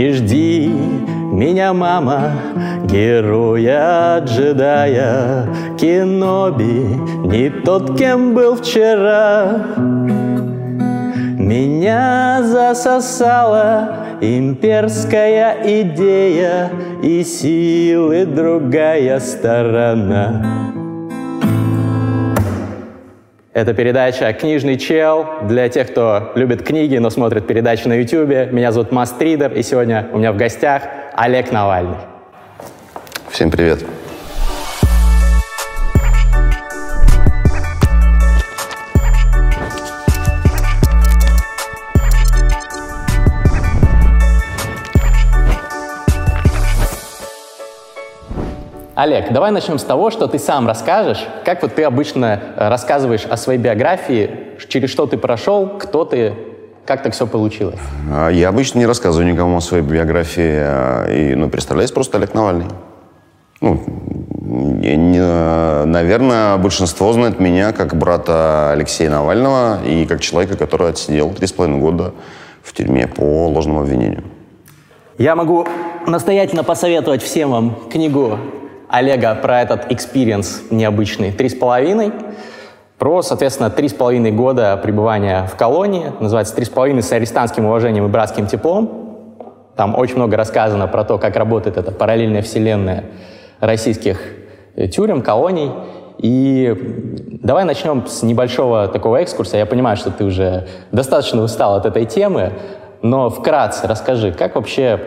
Не жди меня, мама, героя джедая. Кеноби не тот, кем был вчера. Меня засосала имперская идея И силы другая сторона это передача «Книжный чел» для тех, кто любит книги, но смотрит передачи на YouTube. Меня зовут Мастридер, и сегодня у меня в гостях Олег Навальный. Всем привет. Олег, давай начнем с того, что ты сам расскажешь, как вот ты обычно э, рассказываешь о своей биографии, через что ты прошел, кто ты, как так все получилось? А, я обычно не рассказываю никому о своей биографии, а, и, ну, представляюсь просто Олег Навальный. Ну, не, наверное, большинство знает меня как брата Алексея Навального и как человека, который отсидел три с половиной года в тюрьме по ложному обвинению. Я могу настоятельно посоветовать всем вам книгу Олега про этот experience необычный. Три с половиной. Про, соответственно, три с половиной года пребывания в колонии. Называется «Три с половиной с арестантским уважением и братским теплом». Там очень много рассказано про то, как работает эта параллельная вселенная российских э, тюрем, колоний. И давай начнем с небольшого такого экскурса. Я понимаю, что ты уже достаточно устал от этой темы. Но вкратце расскажи, как вообще,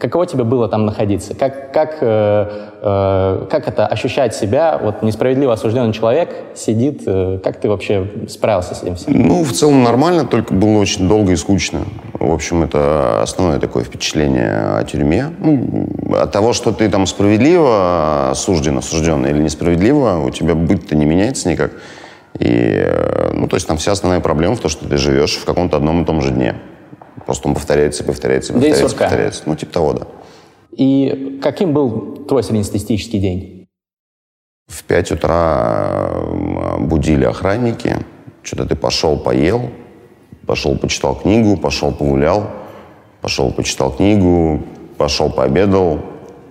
каково тебе было там находиться? Как, как, э, э, как это ощущать себя? Вот несправедливо осужденный человек сидит. Э, как ты вообще справился с этим всем? Ну, в целом нормально, только было очень долго и скучно. В общем, это основное такое впечатление о тюрьме. Ну, от того, что ты там справедливо осужден, осужденный или несправедливо, у тебя быть-то не меняется никак. И, э, ну, то есть там вся основная проблема в том, что ты живешь в каком-то одном и том же дне. Просто он повторяется, повторяется, повторяется, повторяется. Ну, типа того, да. И каким был твой среднестатистический день? В 5 утра будили охранники. Что-то ты пошел, поел, пошел, почитал книгу, пошел, погулял, пошел, почитал книгу, пошел, пообедал,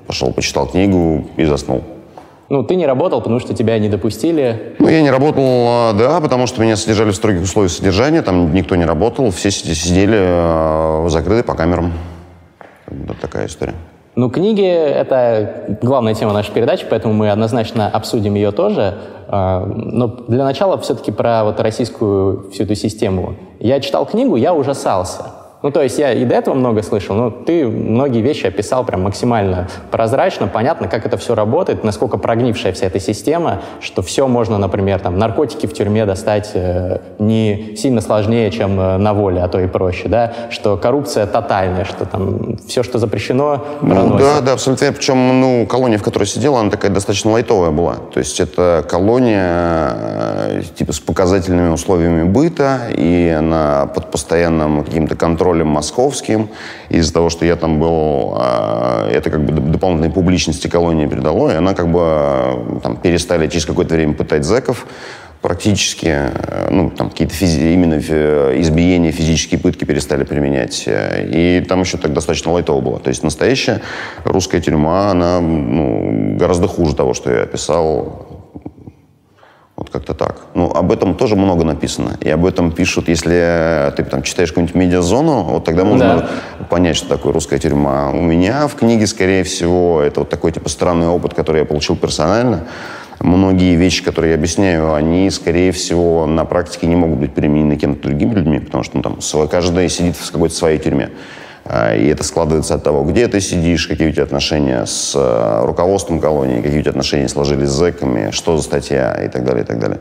пошел, почитал книгу и заснул. Ну, ты не работал, потому что тебя не допустили? Ну, я не работал, а, да, потому что меня содержали в строгих условиях содержания, там никто не работал, все сидели а, закрыты по камерам. Вот такая история. Ну, книги — это главная тема нашей передачи, поэтому мы однозначно обсудим ее тоже. А, но для начала все-таки про вот российскую всю эту систему. Я читал книгу, я ужасался. Ну, то есть я и до этого много слышал, но ты многие вещи описал прям максимально прозрачно, понятно, как это все работает, насколько прогнившая вся эта система, что все можно, например, там, наркотики в тюрьме достать э, не сильно сложнее, чем э, на воле, а то и проще, да, что коррупция тотальная, что там все, что запрещено, ну, Да, да, абсолютно. Причем, ну, колония, в которой сидела, она такая достаточно лайтовая была. То есть это колония, э, типа, с показательными условиями быта, и она под постоянным каким-то контролем контролем московским. Из-за того, что я там был, а, это как бы дополнительной публичности колонии придало, и она как бы а, там перестали через какое-то время пытать зэков, практически, э, ну, там какие-то физи- именно избиения, физические пытки перестали применять. И там еще так достаточно лайтово было. То есть настоящая русская тюрьма, она ну, гораздо хуже того, что я описал вот как-то так. Ну, об этом тоже много написано. И об этом пишут, если ты там читаешь какую-нибудь медиазону, вот тогда можно да. понять, что такое русская тюрьма. У меня в книге, скорее всего, это вот такой типа странный опыт, который я получил персонально. Многие вещи, которые я объясняю, они, скорее всего, на практике не могут быть применены кем-то другими людьми, потому что ну, там каждый сидит в какой-то своей тюрьме. А, и это складывается от того, где ты сидишь, какие у тебя отношения с э, руководством колонии, какие у тебя отношения сложились с зэками, что за статья и так далее, и так далее.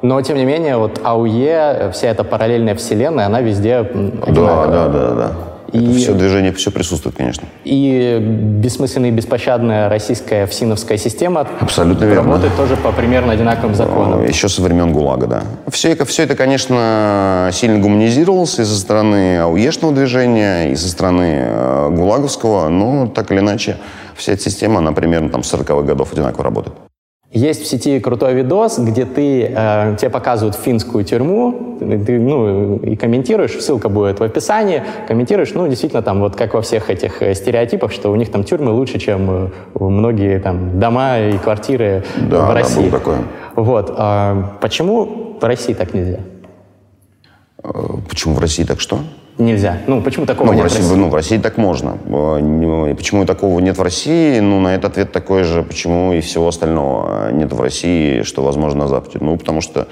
Но, тем не менее, вот АУЕ, вся эта параллельная вселенная, она везде Да, да, да, да. И, это все движение, все присутствует, конечно. И бессмысленная и беспощадная российская ФСИНовская система Абсолютно верно. работает тоже по примерно одинаковым законам. Еще со времен ГУЛАГа, да. Все это, все это, конечно, сильно гуманизировалось и со стороны АУЕшного движения, и со стороны э, ГУЛАГовского, но так или иначе вся эта система, она примерно там с 40-х годов одинаково работает. Есть в сети крутой видос, где ты, э, тебе показывают финскую тюрьму, ты, ну, и комментируешь, ссылка будет в описании, комментируешь, ну, действительно, там, вот как во всех этих э, стереотипах, что у них там тюрьмы лучше, чем э, многие там дома и квартиры да, в России. Да, было такое. Вот. А почему в России так нельзя? Э, почему в России так что? Нельзя. Ну, почему такого ну, нет в России, в России? Ну, в России так можно. Э, почему такого нет в России? Ну, на этот ответ такой же, почему и всего остального нет в России, что возможно на Западе. Ну, потому что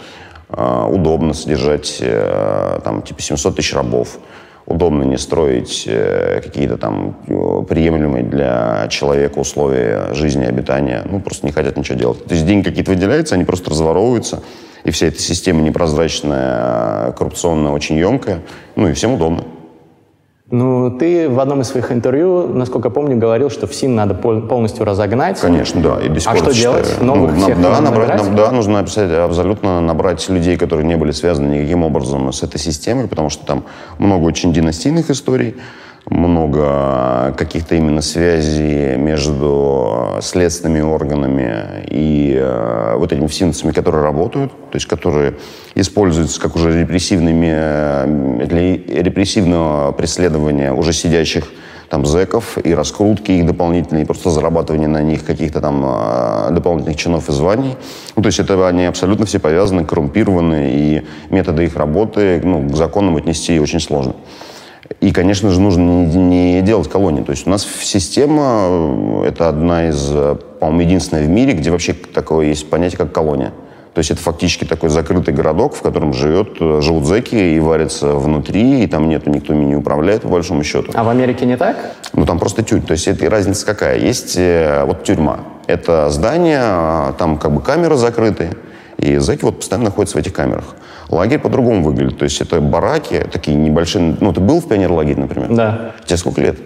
э, удобно содержать э, там типа 700 тысяч рабов. Удобно не строить э, какие-то там э, приемлемые для человека условия жизни обитания. Ну, просто не хотят ничего делать. То есть деньги какие-то выделяются, они просто разворовываются и вся эта система непрозрачная, коррупционная, очень емкая, ну и всем удобно. Ну, ты в одном из своих интервью, насколько помню, говорил, что ФСИН надо полностью разогнать. Конечно, да. И до сих а пор что делать? Считаю. Новых ну, всех да, нужно набрать, набирать? да, нужно абсолютно набрать людей, которые не были связаны никаким образом с этой системой, потому что там много очень династийных историй, много каких-то именно связей между следственными органами и э, вот этими фсинцами, которые работают, то есть которые используются как уже репрессивными, э, для репрессивного преследования уже сидящих там зэков и раскрутки их дополнительные, просто зарабатывание на них каких-то там э, дополнительных чинов и званий. Ну, то есть это они абсолютно все повязаны, коррумпированы, и методы их работы ну, к законам отнести очень сложно. И, конечно же, нужно не, не делать колонии. То есть у нас система, э, это одна из, э, по-моему, единственная в мире, где вообще такое есть понятие, как колония. То есть это фактически такой закрытый городок, в котором живет, э, живут зэки и варятся внутри, и там нету, никто ими не управляет, по большому счету. А в Америке не так? Ну, там просто тюрьма. То есть это разница какая? Есть вот тюрьма. Это здание, а, там как бы камеры закрытые, и зэки вот постоянно находятся в этих камерах. Лагерь по-другому выглядит. То есть это бараки, такие небольшие... Ну, ты был в пионер-лагере, например? Да. Тебе сколько лет?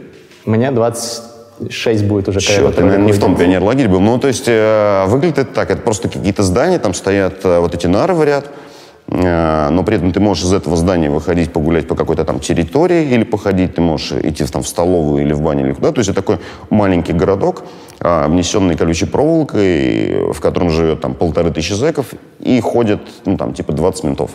Мне 26 будет уже. Черт, ты, наверное, не в том пионер-лагере был. Ну, то есть э, выглядит это так. Это просто какие-то здания, там стоят э, вот эти нары в ряд. Э, но при этом ты можешь из этого здания выходить погулять по какой-то там территории или походить, ты можешь идти там, в столовую или в баню или куда. То есть это такой маленький городок, обнесенный колючей проволокой, в котором живет там полторы тысячи зэков и ходят, ну, там, типа 20 ментов.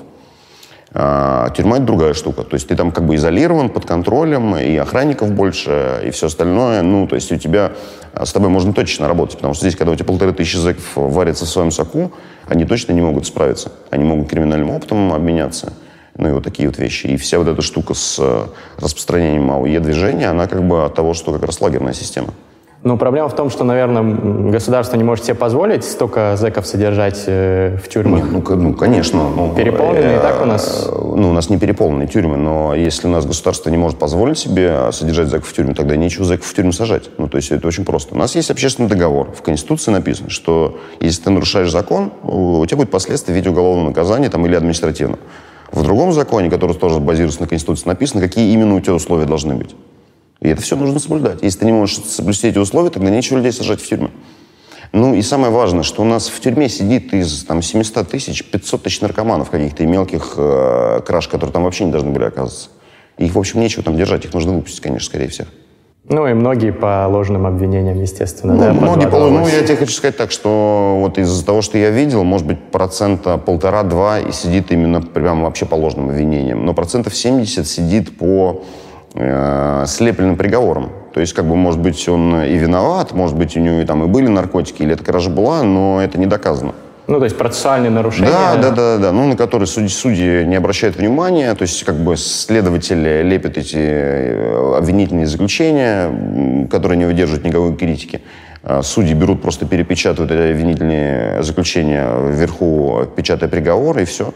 А тюрьма — это другая штука. То есть ты там как бы изолирован, под контролем, и охранников больше, и все остальное. Ну, то есть у тебя, а, с тобой можно точно работать, потому что здесь, когда у тебя полторы тысячи зэков варятся в своем соку, они точно не могут справиться. Они могут криминальным опытом обменяться. Ну и вот такие вот вещи. И вся вот эта штука с э, распространением АУЕ-движения, она как бы от того, что как раз лагерная система. Ну, проблема в том, что, наверное, государство не может себе позволить столько зэков содержать э, в тюрьмах. Нет, ну, ну, конечно. Ну, переполненные э, так у нас? Ну, у нас не переполненные тюрьмы, но если у нас государство не может позволить себе содержать зэков в тюрьме, тогда нечего зэков в тюрьму сажать. Ну, то есть это очень просто. У нас есть общественный договор. В Конституции написано, что если ты нарушаешь закон, у тебя будет последствия в виде уголовного наказания там, или административного. В другом законе, который тоже базируется на Конституции, написано, какие именно у тебя условия должны быть. И это все нужно соблюдать. Если ты не можешь соблюсти эти условия, тогда нечего людей сажать в тюрьму. Ну и самое важное, что у нас в тюрьме сидит из там, 700 тысяч 500 тысяч наркоманов каких-то и мелких э, краж, которые там вообще не должны были оказываться. их, в общем, нечего там держать, их нужно выпустить, конечно, скорее всего. Ну и многие по ложным обвинениям, естественно. Ну, да, многие по Ну, я тебе хочу сказать так, что вот из-за того, что я видел, может быть, процента полтора-два и сидит именно прямо вообще по ложным обвинениям. Но процентов 70 сидит по э, слепленным приговором. То есть, как бы, может быть, он и виноват, может быть, у него и, там и были наркотики, или эта кража была, но это не доказано. Ну, то есть процессуальные нарушения. Да, да, да, да, ну, на которые судьи, судьи не обращают внимания, то есть как бы следователи лепят эти э, обвинительные заключения, которые не выдерживают никакой критики. А судьи берут, просто перепечатывают эти обвинительные заключения вверху, печатая приговор, и все.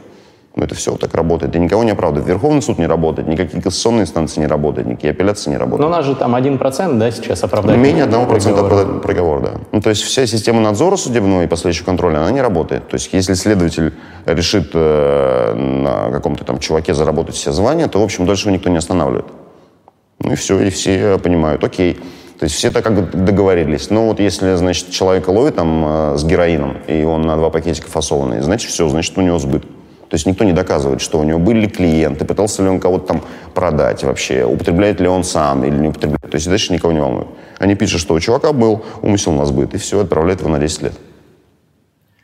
Ну, это все так работает. И никого не оправдывает. Верховный суд не работает, никакие конституционные инстанции не работают, никакие апелляции не работают. Но у нас же там 1%, да, сейчас оправдать? Менее 1% приговора. приговор, да. Ну, то есть вся система надзора судебного и последующего контроля, она не работает. То есть если следователь решит э, на каком-то там чуваке заработать все звания, то, в общем, дальше его никто не останавливает. Ну и все, и все понимают, окей. То есть все так как договорились. Но вот если, значит, человека ловит там э, с героином, и он на два пакетика фасованный, значит, все, значит, у него сбыт. То есть никто не доказывает, что у него были клиенты, пытался ли он кого-то там продать вообще, употребляет ли он сам или не употребляет. То есть дальше никого не волнует. Они пишут, что у чувака был умысел на сбыт, и все, отправляют его на 10 лет.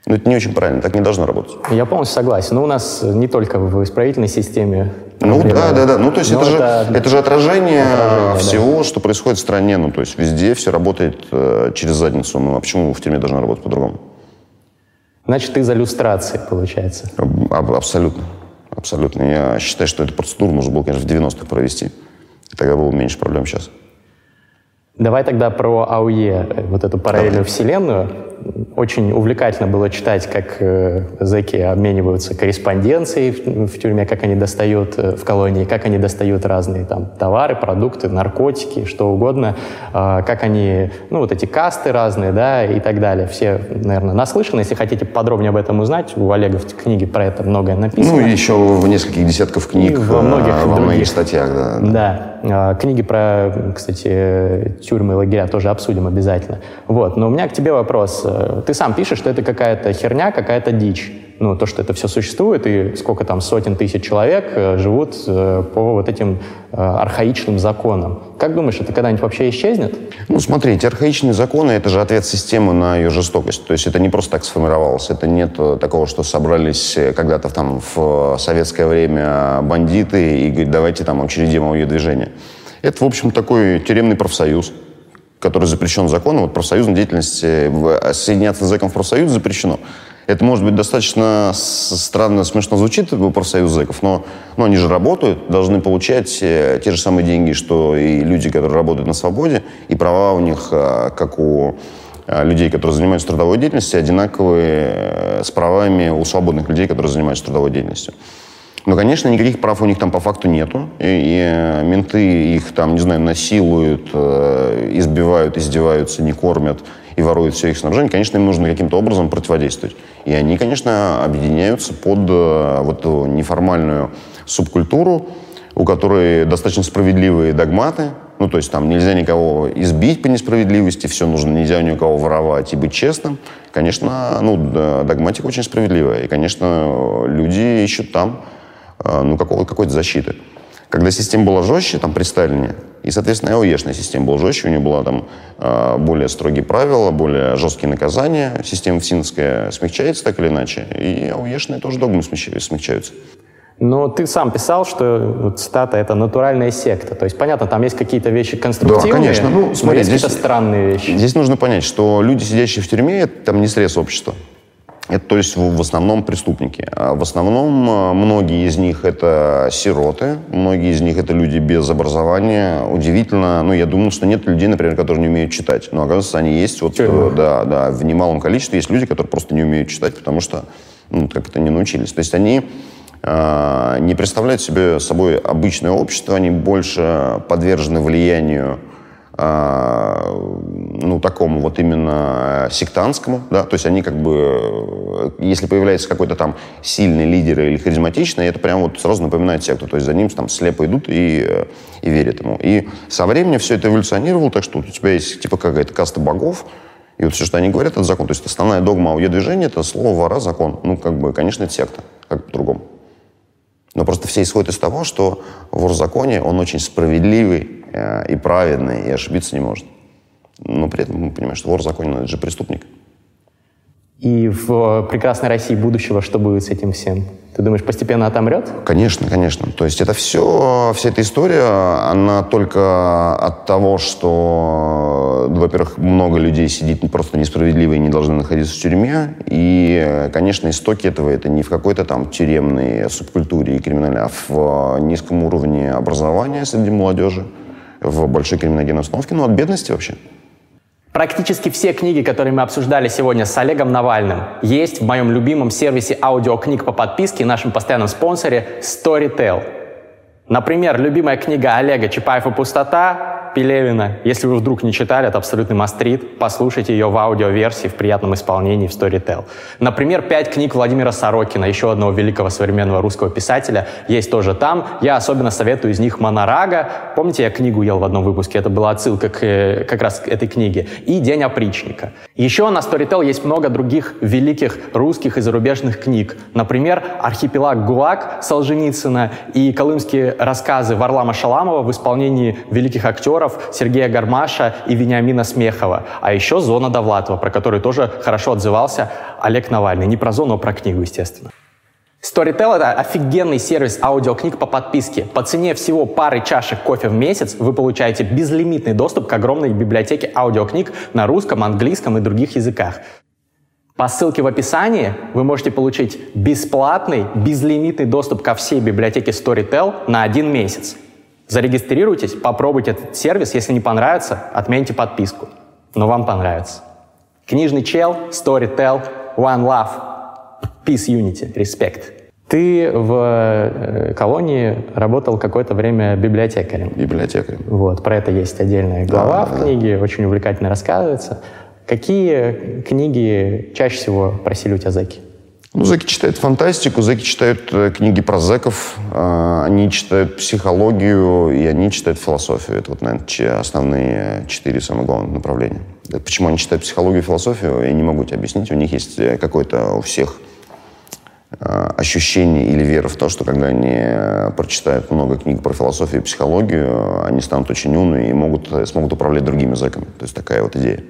Но это не очень правильно, так не должно работать. Я полностью согласен. Но у нас не только в исправительной системе. Ну да, да, да. Ну то есть это, это, же, это же отражение, отражение всего, да. что происходит в стране. Ну то есть везде все работает э, через задницу. Ну а почему в тюрьме должно работать по-другому? Значит, ты за иллюстрацией, получается. Аб- абсолютно. Абсолютно. Я считаю, что эту процедуру нужно было, конечно, в 90-х провести. И тогда было меньше проблем сейчас. Давай тогда про АУЕ, вот эту параллельную Давай. вселенную очень увлекательно было читать, как э, зэки обмениваются корреспонденцией в, в тюрьме, как они достают э, в колонии, как они достают разные там товары, продукты, наркотики, что угодно, э, как они, ну вот эти касты разные, да, и так далее. Все, наверное, наслышаны. Если хотите подробнее об этом узнать, у Олега в книге про это многое написано. Ну и еще в нескольких десятков книг, и во многих, во многих статьях, да. Да. да. Книги про, кстати, тюрьмы и лагеря тоже обсудим обязательно. Вот. Но у меня к тебе вопрос. Ты сам пишешь, что это какая-то херня, какая-то дичь. Ну, то, что это все существует, и сколько там сотен тысяч человек э, живут э, по вот этим архаичным законам. Как думаешь, это когда-нибудь вообще исчезнет? Ну, смотрите, архаичные законы — это же ответ системы на ее жестокость. То есть это не просто так сформировалось. Это нет такого, что собрались когда-то там в советское время бандиты и говорят, давайте там учредим ее движение. Это, в общем, такой тюремный профсоюз, который запрещен законом, вот профсоюзной деятельности, соединяться с зэком в профсоюз запрещено. Это может быть достаточно странно, смешно звучит, профсоюз зэков, но, но они же работают, должны получать э, те же самые деньги, что и люди, которые работают на свободе, и права у них, э, как у э, людей, которые занимаются трудовой деятельностью, одинаковые с правами у свободных людей, которые занимаются трудовой деятельностью. Но, конечно, никаких прав у них там по факту нету. И, и менты их там, не знаю, насилуют, избивают, издеваются, не кормят и воруют все их снабжение. Конечно, им нужно каким-то образом противодействовать. И они, конечно, объединяются под э, вот эту неформальную субкультуру, у которой достаточно справедливые догматы. Ну, то есть там нельзя никого избить по несправедливости, все нужно, нельзя ни у кого воровать и быть честным. Конечно, ну, догматика очень справедливая. И, конечно, люди ищут там а, ну, какого, какой-то защиты. Когда система была жестче, там, при Сталине, и, соответственно, АОЕшная система была жестче, у нее была там а, более строгие правила, более жесткие наказания. Система ФСИНовская смягчается так или иначе, и АОЕшные тоже догмы смягчаются. Но ты сам писал, что цитата это натуральная секта. То есть, понятно, там есть какие-то вещи конструктивные, да, конечно. Ну, смотри, но есть здесь, какие-то странные вещи. Здесь нужно понять, что люди, сидящие в тюрьме, это там не срез общества. Это, то есть, в основном преступники. А в основном а, многие из них это сироты, многие из них это люди без образования. Удивительно, ну, я думал, что нет людей, например, которые не умеют читать. Но, оказывается, они есть. Вот, э, да, да, в немалом количестве есть люди, которые просто не умеют читать, потому что ну, как-то не научились. То есть они э, не представляют себе собой обычное общество, они больше подвержены влиянию а, ну, такому вот именно сектантскому, да, то есть они как бы, если появляется какой-то там сильный лидер или харизматичный, это прям вот сразу напоминает секту, то есть за ним там слепо идут и, и верят ему. И со временем все это эволюционировало, так что у тебя есть типа какая-то каста богов, и вот все, что они говорят, это закон. То есть основная догма АУЕ движения это слово вора закон. Ну, как бы, конечно, это секта, как по-другому. Но просто все исходят из того, что вор в законе, он очень справедливый, Э, и праведный, и ошибиться не может. Но при этом мы понимаем, что вор в законе, это же преступник. И в прекрасной России будущего что будет с этим всем? Ты думаешь, постепенно отомрет? Конечно, конечно. То есть это все, вся эта история, она только от того, что, во-первых, много людей сидит просто несправедливо и не должны находиться в тюрьме. И, конечно, истоки этого это не в какой-то там тюремной субкультуре и криминальной, а в низком уровне образования среди молодежи в большой криминогенной установке, ну, от бедности вообще. Практически все книги, которые мы обсуждали сегодня с Олегом Навальным, есть в моем любимом сервисе аудиокниг по подписке и нашем постоянном спонсоре Storytel. Например, любимая книга Олега «Чапаев и пустота» Пелевина. Если вы вдруг не читали, это абсолютный мастрит. Послушайте ее в аудиоверсии в приятном исполнении в Storytel. Например, пять книг Владимира Сорокина, еще одного великого современного русского писателя, есть тоже там. Я особенно советую из них «Монорага». Помните, я книгу ел в одном выпуске? Это была отсылка к э, как раз к этой книге. И «День опричника». Еще на Storytel есть много других великих русских и зарубежных книг. Например, «Архипелаг ГУЛАГ» Солженицына и колымские рассказы Варлама Шаламова в исполнении великих актеров Сергея Гармаша и Вениамина Смехова. А еще «Зона Довлатова», про которую тоже хорошо отзывался Олег Навальный. Не про зону, а про книгу, естественно. Storytel — это офигенный сервис аудиокниг по подписке. По цене всего пары чашек кофе в месяц вы получаете безлимитный доступ к огромной библиотеке аудиокниг на русском, английском и других языках. По ссылке в описании вы можете получить бесплатный, безлимитный доступ ко всей библиотеке Storytel на один месяц. Зарегистрируйтесь, попробуйте этот сервис. Если не понравится, отмените подписку. Но вам понравится. Книжный чел, Storytel, One Love — Peace, Unity, Respect. Ты в э, колонии работал какое-то время библиотекарем. Библиотекарем. Вот, про это есть отдельная глава да, в книге, да. очень увлекательно рассказывается. Какие книги чаще всего просили у тебя зэки? Ну, зэки читают фантастику, зэки читают э, книги про зэков, э, они читают психологию и они читают философию. Это вот, наверное, основные четыре самых главных направления. Почему они читают психологию и философию, я не могу тебе объяснить. У них есть какой-то у всех Э, ощущение или вера в то, что когда они э, прочитают много книг про философию и психологию, они станут очень умными и могут, э, смогут управлять другими языками. То есть такая вот идея.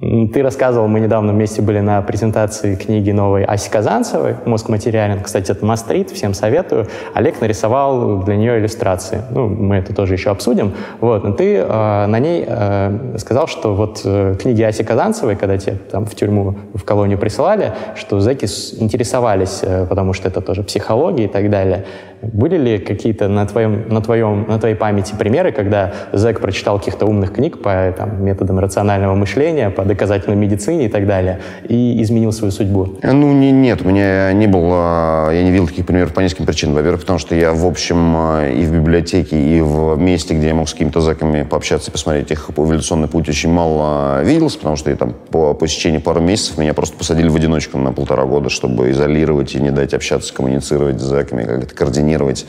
Ты рассказывал, мы недавно вместе были на презентации книги новой Аси Казанцевой «Мозг материален». Кстати, это мастрит, всем советую. Олег нарисовал для нее иллюстрации. Ну, мы это тоже еще обсудим. Вот. Но ты э, на ней э, сказал, что вот э, книги Аси Казанцевой, когда тебе там в тюрьму, в колонию присылали, что зэки интересовались, э, потому что это тоже психология и так далее. Были ли какие-то на, твоем, на, твоем, на твоей памяти примеры, когда зэк прочитал каких-то умных книг по там, методам рационального мышления, по доказательной медицине и так далее, и изменил свою судьбу? Ну, не, нет, у меня не было, я не видел таких примеров по нескольким причинам. Во-первых, потому что я, в общем, э, и в библиотеке, и в месте, где я мог с какими-то зэками пообщаться, посмотреть их эволюционный путь, очень мало виделся, потому что я там по, по пару месяцев меня просто посадили в одиночку на полтора года, чтобы изолировать и не дать общаться, коммуницировать с зэками, как это координировать координировать,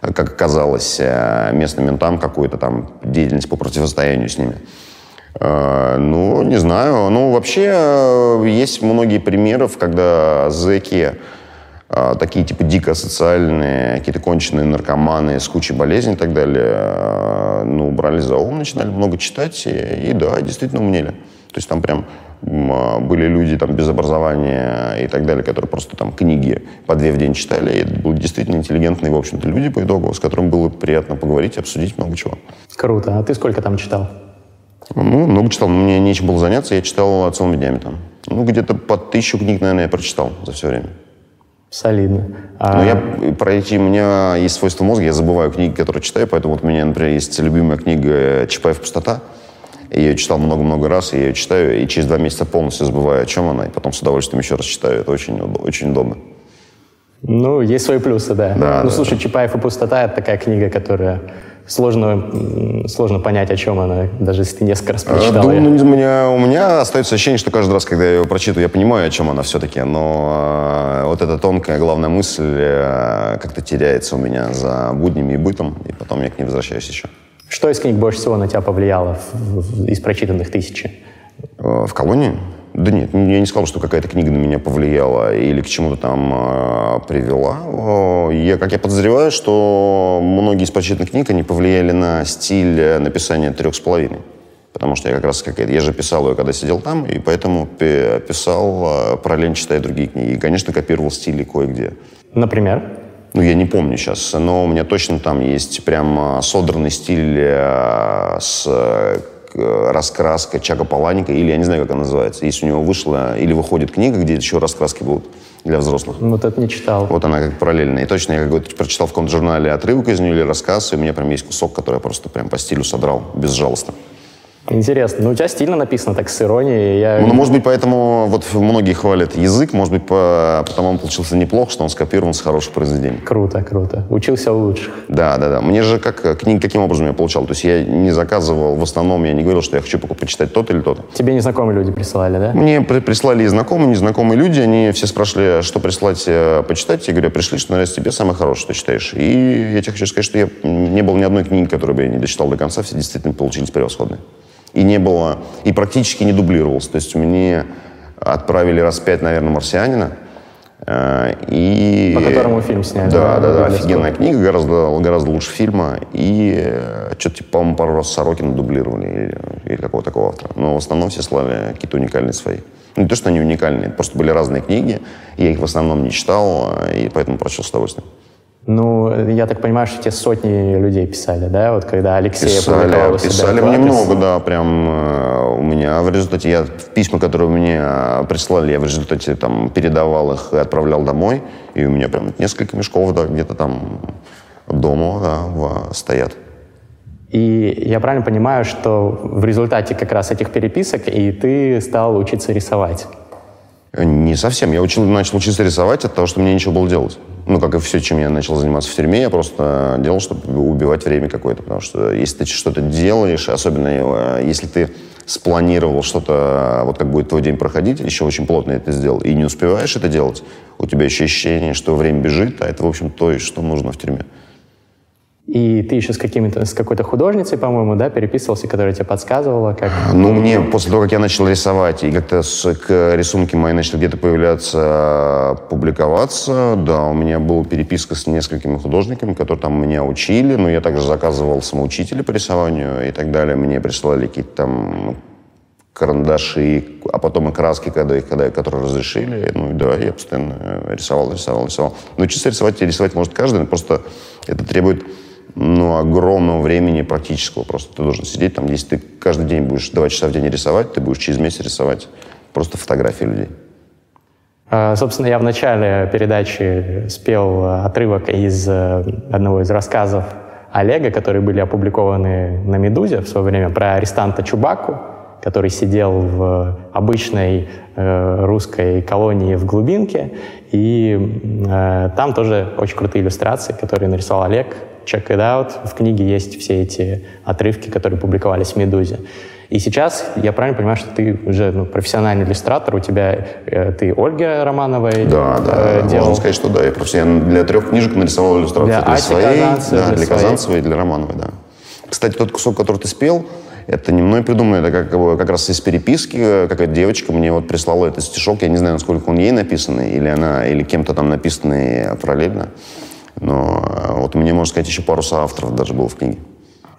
как оказалось, э, местным ментам какую-то там деятельность по противостоянию с ними. Э, ну, не знаю. Ну, вообще, э, есть многие примеров, когда зэки, такие типа дико социальные, какие-то конченые наркоманы с кучей болезней и так далее, ну, брали за ум, начинали много читать и, и да, действительно умнели. То есть там прям были люди там без образования и так далее, которые просто там книги по две в день читали. И это были действительно интеллигентные, в общем-то, люди по итогу, с которыми было приятно поговорить, обсудить много чего. Круто. А ты сколько там читал? Ну, много читал. Мне нечем было заняться, я читал целыми днями там. Ну, где-то по тысячу книг, наверное, я прочитал за все время. Солидно. А... Но я про эти, у меня есть свойство мозга, я забываю книги, которые читаю, поэтому вот у меня, например, есть любимая книга «Чапаев пустота», я ее читал много-много раз, я ее читаю, и через два месяца полностью забываю, о чем она, и потом с удовольствием еще раз читаю. Это очень, очень удобно. Ну, есть свои плюсы, да. да ну, да, слушай, да. «Чапаев и пустота» — это такая книга, которая сложно, сложно понять, о чем она, даже если ты несколько раз прочитал Думаю, ну, у, меня, у меня остается ощущение, что каждый раз, когда я ее прочитываю, я понимаю, о чем она все-таки, но э, вот эта тонкая главная мысль э, как-то теряется у меня за буднями и бытом, и потом я к ней возвращаюсь еще. Что из книг больше всего на тебя повлияло из прочитанных тысячи? Э, в колонии? Да нет, я не сказал, что какая-то книга на меня повлияла или к чему-то там э, привела. Я, как я подозреваю, что многие из прочитанных книг, они повлияли на стиль э, написания трех с половиной. Потому что я как раз какая-то... Я же писал ее, когда сидел там, и поэтому писал, э, параллельно читая другие книги. И, конечно, копировал стили кое-где. Например? Ну, я не помню сейчас, но у меня точно там есть прям а, содранный стиль э, с э, раскраской Чака Паланика, или я не знаю, как она называется. Если у него вышла или выходит книга, где еще раскраски будут для взрослых. Вот это не читал. Вот она как параллельная. И точно я как-то прочитал в каком-то журнале отрывок из нее или рассказ, и у меня прям есть кусок, который я просто прям по стилю содрал безжалостно. Интересно. Ну, у тебя стильно написано, так, с иронией. Я... Ну, может быть, поэтому вот многие хвалят язык, может быть, по... потому он получился неплохо, что он скопирован с хороших произведений. Круто, круто. Учился у лучших. Да, да, да. Мне же как книги каким образом я получал? То есть я не заказывал, в основном я не говорил, что я хочу почитать тот или тот. Тебе незнакомые люди присылали, да? Мне прислали и знакомые, незнакомые люди, они все спрашивали, что прислать э, почитать. Я говорю, пришли, что нравится тебе, самое хорошее, что читаешь. И я тебе хочу сказать, что я не было ни одной книги, которую бы я не дочитал до конца, все действительно получились превосходные. И не было, и практически не дублировался. То есть мне отправили раз пять, наверное, «Марсианина», э, и... По которому фильм сняли. Да, да, да, офигенная книга, гораздо, гораздо лучше фильма. И э, что-то, типа, по-моему, пару раз Сорокина дублировали или, или какого-то такого автора. Но в основном все слали какие-то уникальные свои. Ну, не то, что они уникальные, просто были разные книги. Я их в основном не читал, и поэтому прочел с удовольствием. Ну, я так понимаю, что те сотни людей писали, да? Вот когда Алексей писали, писали мне много, да, прям э, у меня в результате я в письма, которые мне э, прислали, я в результате там передавал их и отправлял домой, и у меня прям несколько мешков, да, где-то там дома, да, стоят. И я правильно понимаю, что в результате как раз этих переписок и ты стал учиться рисовать? Не совсем. Я учил, начал учиться рисовать от того, что мне нечего было делать ну, как и все, чем я начал заниматься в тюрьме, я просто делал, чтобы убивать время какое-то. Потому что если ты что-то делаешь, особенно э, если ты спланировал что-то, вот как будет твой день проходить, еще очень плотно это сделал, и не успеваешь это делать, у тебя еще ощущение, что время бежит, а это, в общем, то, что нужно в тюрьме. И ты еще с, какими-то, с какой-то художницей, по-моему, да, переписывался, которая тебе подсказывала, как... Ну, мне после того, как я начал рисовать, и как-то с, к рисунки мои начали где-то появляться, публиковаться, да, у меня была переписка с несколькими художниками, которые там меня учили, но я также заказывал самоучителя по рисованию и так далее. Мне присылали какие-то там карандаши, а потом и краски, когда, когда, которые разрешили. Ну, да, я постоянно рисовал, рисовал, рисовал. Научиться рисовать, рисовать может каждый, но просто это требует ну, огромного времени практического. Просто ты должен сидеть там, если ты каждый день будешь два часа в день рисовать, ты будешь через месяц рисовать просто фотографии людей. А, собственно, я в начале передачи спел отрывок из э, одного из рассказов Олега, которые были опубликованы на «Медузе» в свое время, про арестанта Чубаку, который сидел в обычной э, русской колонии в глубинке. И э, там тоже очень крутые иллюстрации, которые нарисовал Олег check it out. В книге есть все эти отрывки, которые публиковались в «Медузе». И сейчас я правильно понимаю, что ты уже ну, профессиональный иллюстратор, у тебя э, ты Ольга Романовой Да, да, э, делал. можно сказать, что да. Я профессионально для трех книжек нарисовал иллюстрацию. Для, для своей, Казанцевой, да, для, для Казанцевой и для Романовой, да. Кстати, тот кусок, который ты спел, это не мной придумано, это как, как раз из переписки какая-то девочка мне вот прислала этот стишок, я не знаю, насколько он ей написанный, или она, или кем-то там написанный параллельно. Но э, вот мне, можно сказать, еще пару соавторов даже было в книге.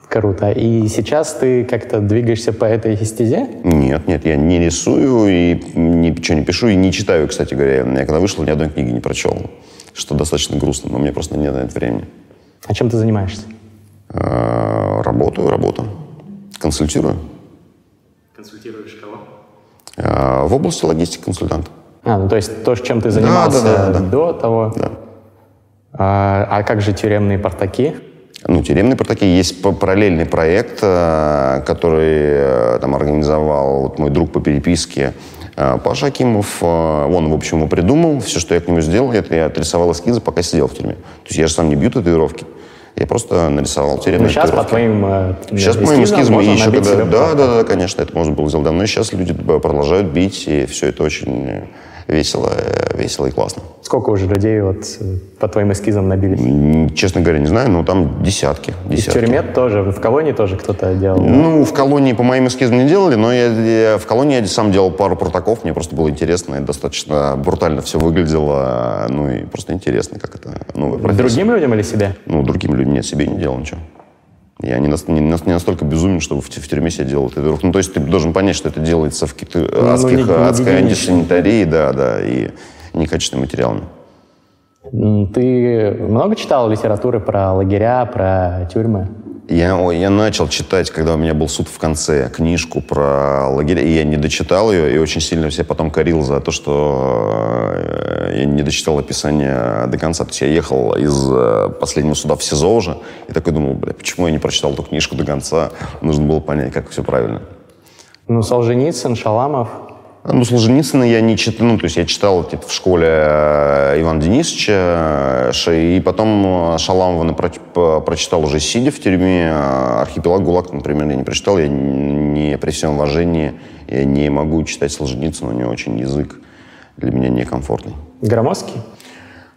Круто. И сейчас ты как-то двигаешься по этой стезе? Нет, нет, я не рисую и ничего не пишу, и не читаю, кстати говоря. Я когда вышел, ни одной книги не прочел, что достаточно грустно, но мне просто нет на это времени. А чем ты занимаешься? Э, работаю, работаю. Консультирую. Консультируешь кого? Э, в области логистики консультант. А, ну то есть то, чем ты занимался да, да, да, да. до того? Да. А, а как же тюремные портаки? Ну, тюремные портаки есть параллельный проект, э, который э, там организовал вот мой друг по переписке э, Паша Акимов. Он, в общем, его придумал. Все, что я к нему сделал, это я отрисовал эскизы, пока сидел в тюрьме. То есть я же сам не бью татуировки. Я просто нарисовал тюремные ну, сейчас по твоим Сейчас по моим эскизам и еще когда... Да, да, да, конечно, это можно было сделать давно. И сейчас люди продолжают бить, и все это очень весело, весело и классно. Сколько уже людей вот по твоим эскизам набились? Честно говоря, не знаю, но там десятки. десятки. И в тюрьме тоже? В колонии тоже кто-то делал? Ну, в колонии по моим эскизам не делали, но я, я в колонии я сам делал пару протоков, мне просто было интересно, и достаточно брутально все выглядело, ну и просто интересно, как это новая профессия. Другим людям или себе? Ну, другим людям, нет, себе не делал ничего. Я не, не, не настолько безумен, чтобы в, в тюрьме себе делал татуировку. Ну, то есть ты должен понять, что это делается в каких-то ну, адских, ну, не, не адской антисанитарии, да, да, и некачественными материалами. Ты много читал литературы про лагеря, про тюрьмы? Я, я начал читать, когда у меня был суд в конце, книжку про лагеря, и я не дочитал ее, и очень сильно себя потом корил за то, что э, я не дочитал описание до конца. То есть я ехал из э, последнего суда в СИЗО уже, и такой думал, бля, почему я не прочитал эту книжку до конца? Нужно было понять, как все правильно. Ну, Солженицын, Шаламов, ну, Солженицына я не читал, ну, то есть я читал типа, в школе э, Ивана Денисовича, э, и потом э, Шаламова прочитал уже сидя в тюрьме. Архипелаг ГУЛАГ, например, я не прочитал. Я не, при всем уважении я не могу читать Солженицына, у него очень язык для меня некомфортный. Громоздкий?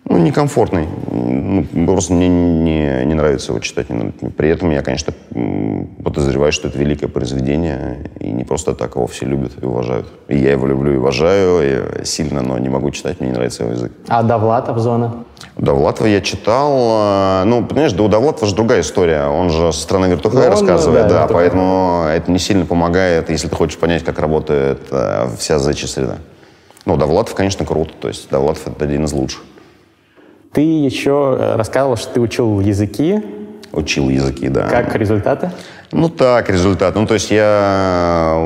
Ну, некомфортный. Ну, просто мне не, не нравится его читать. При этом я, конечно, подозреваю, что это великое произведение, и не просто так его все любят и уважают. И я его люблю и уважаю и сильно, но не могу читать, мне не нравится его язык. А Довлатов «Зона»? Довлатова я читал. Э, ну, понимаешь, да у Довлатова же другая история. Он же со стороны вертухая ну, рассказывает, да, да поэтому это не сильно помогает, если ты хочешь понять, как работает э, вся зачья среда. Ну, Довлатов, конечно, круто. То есть Довлатов — это один из лучших. Ты еще э, рассказывал, что ты учил языки. Учил языки, да. Как результаты? Ну так, результат. Ну то есть я,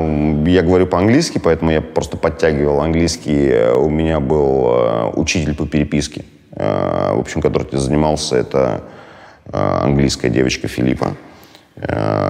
я говорю по-английски, поэтому я просто подтягивал английский. У меня был э, учитель по переписке, э, в общем, который занимался, это английская девочка Филиппа,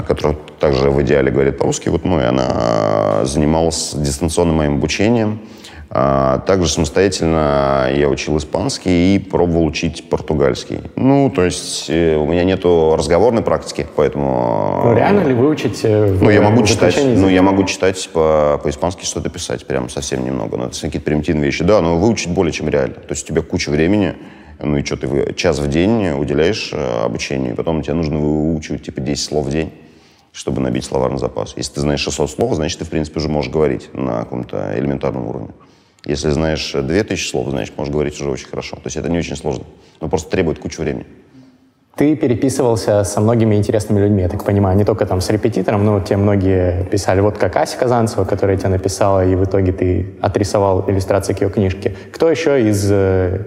которая также в идеале говорит по-русски. Вот, ну и она занималась дистанционным моим обучением. А, также самостоятельно я учил испанский и пробовал учить португальский. Ну, то есть э, у меня нету разговорной практики, поэтому... Ну, реально ли выучить э, в, Ну, я могу читать, ну, я могу читать по, по-испански что-то писать, прям совсем немного. Но это какие-то примитивные вещи. Да, но выучить более чем реально. То есть у тебя куча времени, ну и что, ты час в день уделяешь э, обучению, и потом тебе нужно выучивать типа 10 слов в день чтобы набить словарный запас. Если ты знаешь 600 слов, значит, ты, в принципе, уже можешь говорить на каком-то элементарном уровне. Если знаешь 2000 слов, значит, можешь говорить уже очень хорошо. То есть это не очень сложно. Но просто требует кучу времени. Ты переписывался со многими интересными людьми, я так понимаю, не только там с репетитором, но те многие писали, вот как Ася Казанцева, которая тебя написала, и в итоге ты отрисовал иллюстрации к ее книжке. Кто еще из э,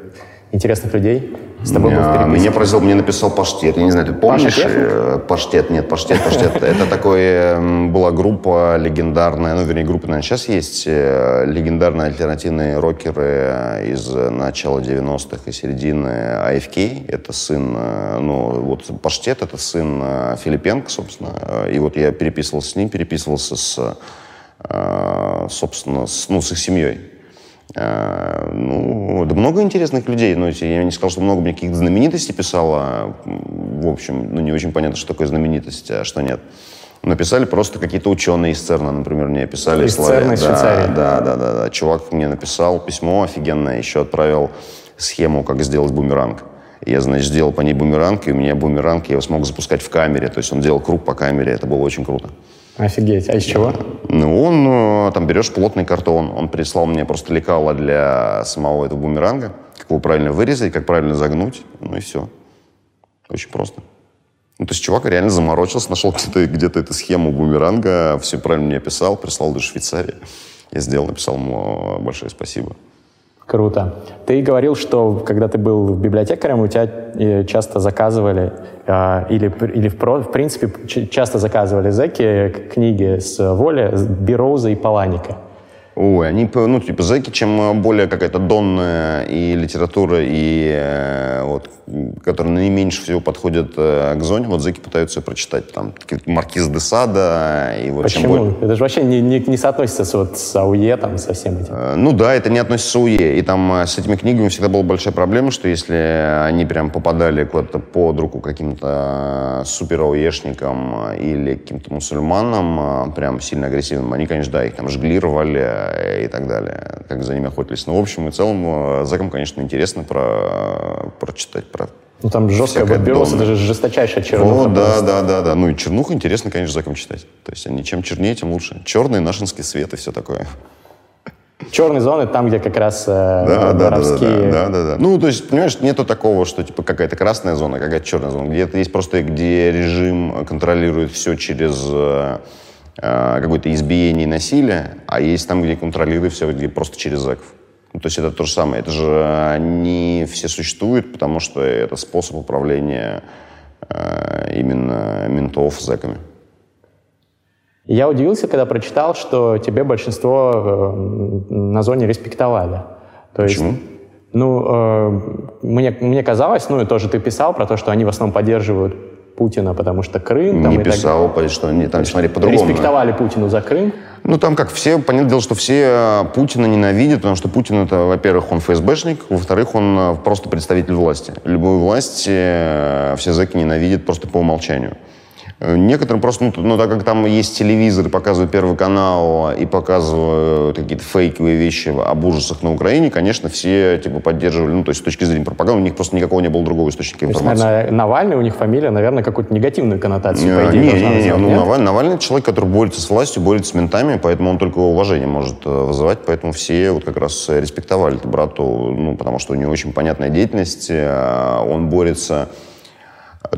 интересных людей с тобой был в Меня поразил, мне написал Паштет. Я не знаю, ты помнишь? Паша э, Паштет, нет, Паштет, Паштет. Это такое была группа легендарная, ну, вернее, группа, наверное, сейчас есть, э, легендарные альтернативные рокеры из начала 90-х и середины AFK. Это сын, э, ну, вот Паштет, это сын Филипенко, собственно. И вот я переписывался с ним, переписывался с, собственно, с, ну, с их семьей. Э, ну, да много интересных людей. Но я не сказал, что много мне каких-то знаменитостей писало. В общем, ну, не очень понятно, что такое знаменитость, а что нет. Написали просто какие-то ученые из ЦЕРНа, например, мне писали. Из ЦЕРНа, из да, Швейцарии. Да, да, да, да. Чувак мне написал письмо офигенное, еще отправил схему, как сделать бумеранг. Я, значит, сделал по ней бумеранг, и у меня бумеранг, я его смог запускать в камере. То есть он делал круг по камере, это было очень круто. Офигеть. А из чего? Ну, он, э, там, берешь плотный картон. Он прислал мне просто лекало для самого этого бумеранга. Как его правильно вырезать, как правильно загнуть. Ну и все. Очень просто. Ну, то есть чувак реально заморочился, нашел где-то где эту схему бумеранга, все правильно мне описал, прислал до Швейцарии. Я сделал, написал ему большое спасибо. Круто. Ты говорил, что когда ты был библиотекарем, у тебя э, часто заказывали, а, или, или в, в принципе часто заказывали зэки книги с Воли, Бероуза и Паланика. Ой, они, ну, типа, зэки, чем более какая-то донная и литература, и э, вот, которая наименьше всего подходит э, к зоне, вот зэки пытаются прочитать, там, Маркиз де Сада, и вот Почему? Более... Это же вообще не, не, не соотносится с, вот, с АУЕ, там, со всем этим. Э, ну да, это не относится с АУЕ, и там э, с этими книгами всегда была большая проблема, что если они прям попадали куда-то под руку каким-то супер ауешникам или каким-то мусульманам, прям сильно агрессивным, они, конечно, да, их там жгли, рвали, и так далее, как за ними охотились. Но в общем и целом э, зэкам, конечно, интересно про, прочитать про ну, там жесткая Бэтбиос, это же жесточайшая чернуха. О, да, да, да, да. Ну, и чернуху интересно, конечно, зэкам читать. То есть они чем чернее, тем лучше. Черный, нашинский свет и все такое. Черные зоны там, где как раз э, да, да, воровские... Да, да, да, да, Ну, то есть, понимаешь, нету такого, что типа какая-то красная зона, какая-то черная зона. Где-то есть просто, где режим контролирует все через Э, какое-то избиение и насилие, а есть там, где контролируют все, где просто через зэков. Ну, то есть это то же самое. Это же они все существуют, потому что это способ управления э, именно ментов зэками. Я удивился, когда прочитал, что тебе большинство э, на зоне респектовали. То Почему? Есть, ну, э, мне, мне казалось, ну и тоже ты писал про то, что они в основном поддерживают Путина, потому что Крым... Там, не писал, так... что они там, смотри, по-другому. Респектовали Путину за Крым. Ну, там как все, понятное дело, что все э, Путина ненавидят, потому что Путин это, во-первых, он ФСБшник, во-вторых, он э, просто представитель власти. Любую власть э, все зэки ненавидят просто по умолчанию. Э, некоторым просто, ну, ну, так как там есть телевизор, показывают Первый канал и показывают какие-то фейковые вещи об ужасах на Украине, конечно, все типа поддерживали, ну, то есть с точки зрения пропаганды, у них просто никакого не было другого источника информации. То есть, наверное, Навальный, у них фамилия, наверное, какую-то негативную коннотацию, по идее, Не, не, не, ну, Навальный, Навальный человек, который борется с властью, борется с ментами, поэтому он только уважение может э, вызывать, поэтому все вот как раз респектовали брату, ну, потому что у него очень понятная деятельность, э, он борется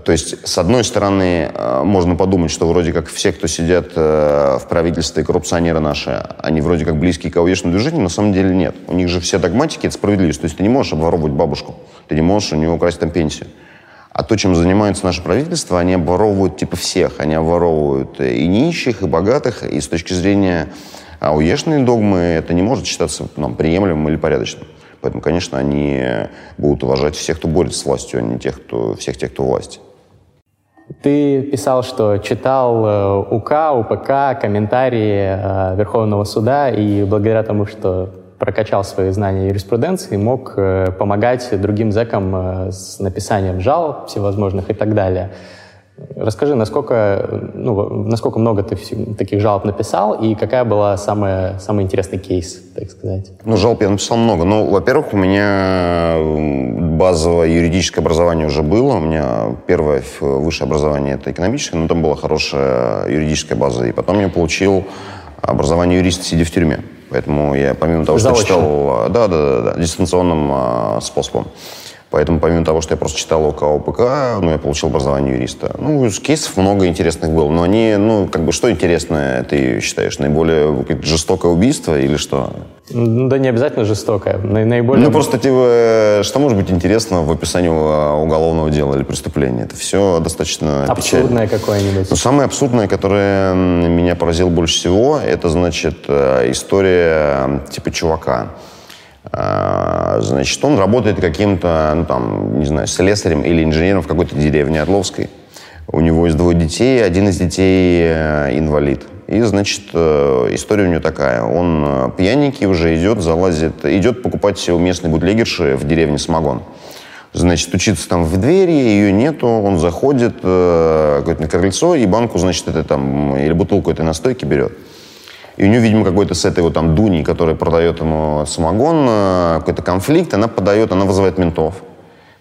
то есть, с одной стороны, э, можно подумать, что вроде как все, кто сидят э, в правительстве, коррупционеры наши, они вроде как близкие к ауешному движению, на самом деле нет. У них же все догматики — это справедливость. То есть ты не можешь обворовывать бабушку, ты не можешь у нее украсть там пенсию. А то, чем занимается наше правительство, они обворовывают типа всех. Они обворовывают и нищих, и богатых. И с точки зрения ауешной догмы это не может считаться нам, приемлемым или порядочным. Поэтому, конечно, они будут уважать всех, кто борется с властью, а не тех, кто, всех тех, кто у власти. Ты писал, что читал э, УК, УПК, комментарии э, Верховного суда, и благодаря тому, что прокачал свои знания юриспруденции, мог э, помогать другим зэкам с написанием жалоб всевозможных и так далее. Расскажи, насколько, ну, насколько много ты таких жалоб написал и какая была самая, самый интересный кейс, так сказать? Ну, жалоб я написал много. Ну, во-первых, у меня базовое юридическое образование уже было. У меня первое высшее образование — это экономическое, но там была хорошая юридическая база. И потом я получил образование юриста, сидя в тюрьме. Поэтому я, помимо того, Заочно. что читал... Да, да, да, да, дистанционным а, способом. Поэтому помимо того, что я просто читал ОК, ОПК, ну, я получил образование юриста. Ну, кейсов много интересных было. Но они, ну, как бы, что интересное ты считаешь? Наиболее жестокое убийство или что? Да не обязательно жестокое. Наиболее... Ну, просто, типа, что может быть интересно в описании уголовного дела или преступления? Это все достаточно Абсурдное какое-нибудь. Но самое абсурдное, которое меня поразило больше всего, это, значит, э, история, типа, чувака значит, он работает каким-то, ну, там, не знаю, слесарем или инженером в какой-то деревне Орловской. У него есть двое детей, один из детей э, инвалид. И, значит, э, история у него такая. Он э, пьяненький уже идет, залазит, идет покупать у местной бутлегерши в деревне самогон. Значит, стучится там в двери, ее нету, он заходит э, на крыльцо и банку, значит, это там, или бутылку этой настойки берет. И у нее, видимо, какой-то с этой вот там Дуней, которая продает ему самогон, э, какой-то конфликт, она подает, она вызывает ментов.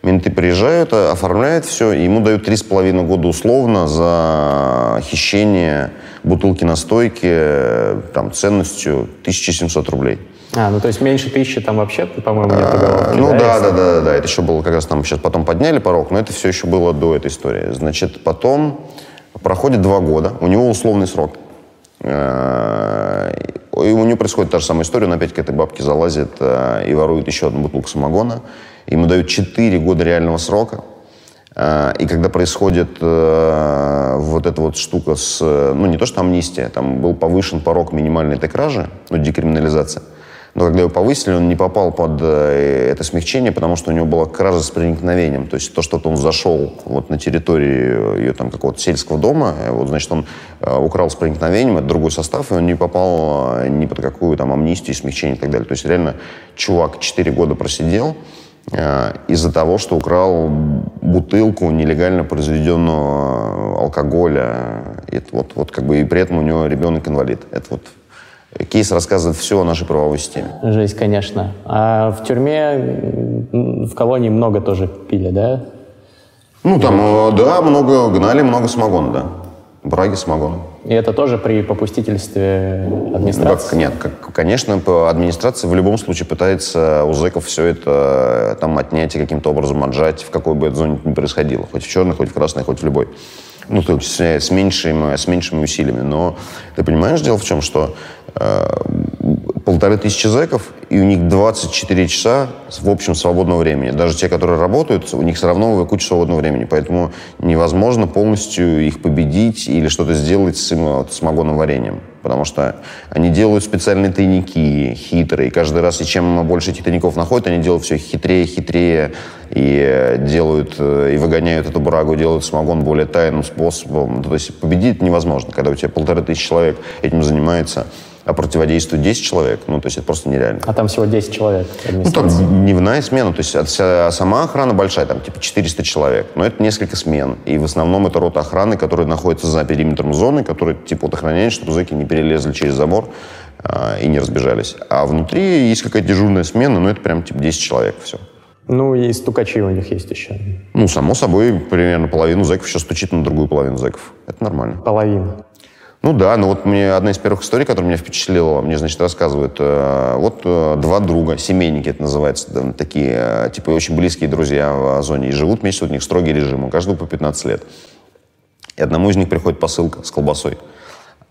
Менты приезжают, э, оформляют все, и ему дают три с половиной года условно за хищение бутылки настойки э, там, ценностью 1700 рублей. А, ну то есть меньше тысячи там вообще, по-моему, нет Ну да, да, да, да, да, это еще было как раз там сейчас потом подняли порог, но это все еще было до этой истории. Значит, потом проходит два года, у него условный срок – и у нее происходит та же самая история, он опять к этой бабке залазит э, и ворует еще одну бутылку самогона. Ему дают 4 года реального срока. Э, и когда происходит вот эта вот штука с... Ну, не то, что амнистия, там был повышен порог минимальной этой кражи, ну, декриминализация – но когда его повысили, он не попал под э, это смягчение, потому что у него была кража с проникновением. То есть то, что он зашел вот на территорию ее там какого-то сельского дома, э, вот, значит, он э, украл с проникновением, это другой состав, и он не попал ни под какую там амнистию, смягчение и так далее. То есть реально чувак 4 года просидел, из-за того, что украл бутылку нелегально произведенного алкоголя. Это вот, вот как бы и при этом у него ребенок инвалид. Это вот Кейс рассказывает все о нашей правовой системе. Жесть, конечно. А в тюрьме, в колонии много тоже пили, да? Ну, там, э, да, много гнали, много самогона, да. Браги самогона. И это тоже при попустительстве администрации? Как, нет, как, конечно, администрация в любом случае пытается у зэков все это там отнять и каким-то образом отжать, в какой бы это зоне ни происходило. Хоть в черной, хоть в красной, хоть в любой ну, то есть с меньшими, с меньшими усилиями. Но ты понимаешь, дело в чем, что э, полторы тысячи зэков, и у них 24 часа в общем свободного времени. Даже те, которые работают, у них все равно куча свободного времени. Поэтому невозможно полностью их победить или что-то сделать с, вот, с вареньем. Потому что они делают специальные тайники хитрые. И каждый раз, и чем больше этих тайников находят, они делают все хитрее, хитрее. И делают, э, и выгоняют эту брагу, делают самогон более тайным способом. То есть победить невозможно, когда у тебя полторы тысячи человек этим занимается а противодействует 10 человек, ну, то есть это просто нереально. А там всего 10 человек Ну, там дневная смена, то есть вся, сама охрана большая, там типа 400 человек, но это несколько смен. И в основном это рота охраны, которая находится за периметром зоны, которая типа вот охраняет, чтобы зэки не перелезли через забор э, и не разбежались. А внутри есть какая-то дежурная смена, но это прям типа 10 человек, все. Ну, и стукачи у них есть еще. Ну, само собой, примерно половину зэков еще стучит на другую половину зэков. Это нормально. Половина. Ну да, но вот мне одна из первых историй, которая меня впечатлила, мне, значит, рассказывают, э, вот э, два друга, семейники это называется, да, такие, э, типа, очень близкие друзья в зоне, и живут вместе, у них строгий режим, у каждого по 15 лет. И одному из них приходит посылка с колбасой.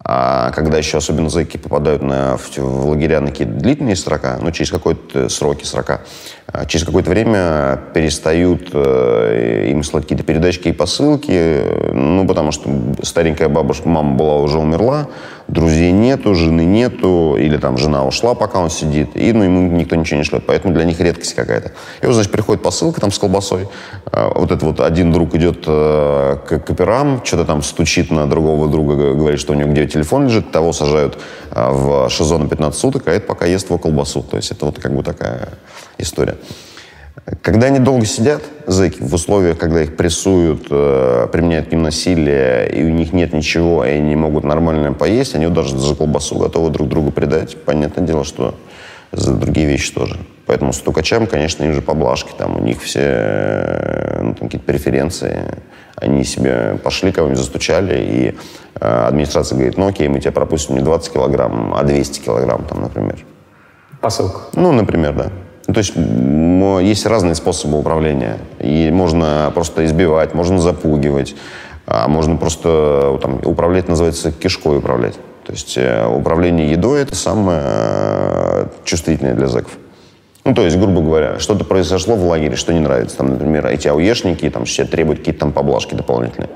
А когда еще особенно зэки попадают на, в, в лагеря на какие-то длительные срока, ну, через какой-то сроки срока, а через какое-то время перестают э, им слать какие-то передачки и посылки, ну, потому что старенькая бабушка, мама была уже умерла, друзей нету, жены нету, или там жена ушла, пока он сидит, и ну, ему никто ничего не шлет, поэтому для них редкость какая-то. И вот, значит, приходит посылка там с колбасой, а, вот этот вот один друг идет э, к каперам, что-то там стучит на другого друга, говорит, что у него где телефон лежит, того сажают э, в ШИЗО на 15 суток, а это пока ест его колбасу. То есть это вот как бы такая история. Когда они долго сидят, зэки, в условиях, когда их прессуют, э, применяют к ним насилие, и у них нет ничего, и они не могут нормально поесть, они даже за колбасу готовы друг другу предать. Понятное дело, что за другие вещи тоже. Поэтому стукачам, конечно, им же поблажки, там у них все э, ну, какие-то преференции. Они себе пошли, кого-нибудь застучали, и э, администрация говорит, ну окей, мы тебя пропустим не 20 килограмм, а 200 килограмм, там, например. Посылка. Ну, например, да. Ну, то есть есть разные способы управления. И можно просто избивать, можно запугивать, а можно просто там, управлять, называется, кишкой управлять. То есть э, управление едой – это самое э, чувствительное для зэков. Ну, то есть, грубо говоря, что-то произошло в лагере, что не нравится. Там, например, эти ауешники там, все требуют какие-то там поблажки дополнительные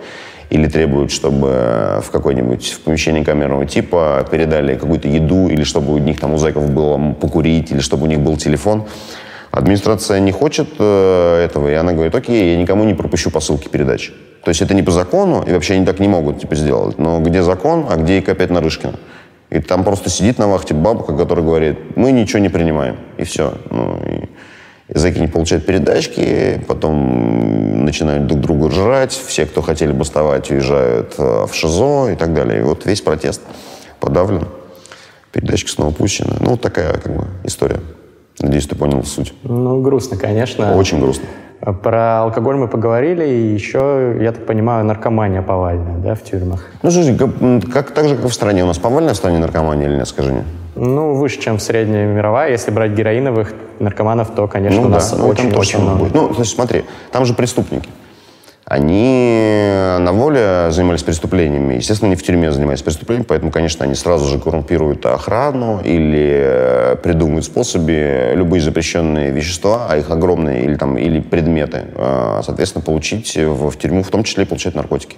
или требуют, чтобы в какой-нибудь в помещении камерного типа передали какую-то еду, или чтобы у них там у зэков было покурить, или чтобы у них был телефон. Администрация не хочет э, этого, и она говорит, окей, я никому не пропущу посылки передачи. То есть это не по закону, и вообще они так не могут типа, сделать. Но где закон, а где ИК-5 Нарышкина? И там просто сидит на вахте бабка, которая говорит, мы ничего не принимаем. И все. Ну, и Зэки не получают передачки, потом начинают друг друга жрать, все, кто хотели бастовать, уезжают э, в ШИЗО и так далее. И вот весь протест подавлен, передачки снова пущены. Ну, вот такая как бы история. Надеюсь, ты понял суть. Ну, грустно, конечно. Очень грустно. Про алкоголь мы поговорили, и еще, я так понимаю, наркомания повальная, да, в тюрьмах? Ну, слушай, как, как, так же, как в стране. У нас повальная в стране наркомания или нет, скажи мне? Ну, выше, чем средняя мировая. Если брать героиновых наркоманов, то, конечно, ну, у нас да, очень-очень ну, много. Будет. Ну, есть смотри, там же преступники они на воле занимались преступлениями. Естественно, не в тюрьме занимались преступлениями, поэтому, конечно, они сразу же коррумпируют охрану или э, придумывают способы любые запрещенные вещества, а их огромные, или, там, или предметы, э, соответственно, получить в, в тюрьму, в том числе и получать наркотики.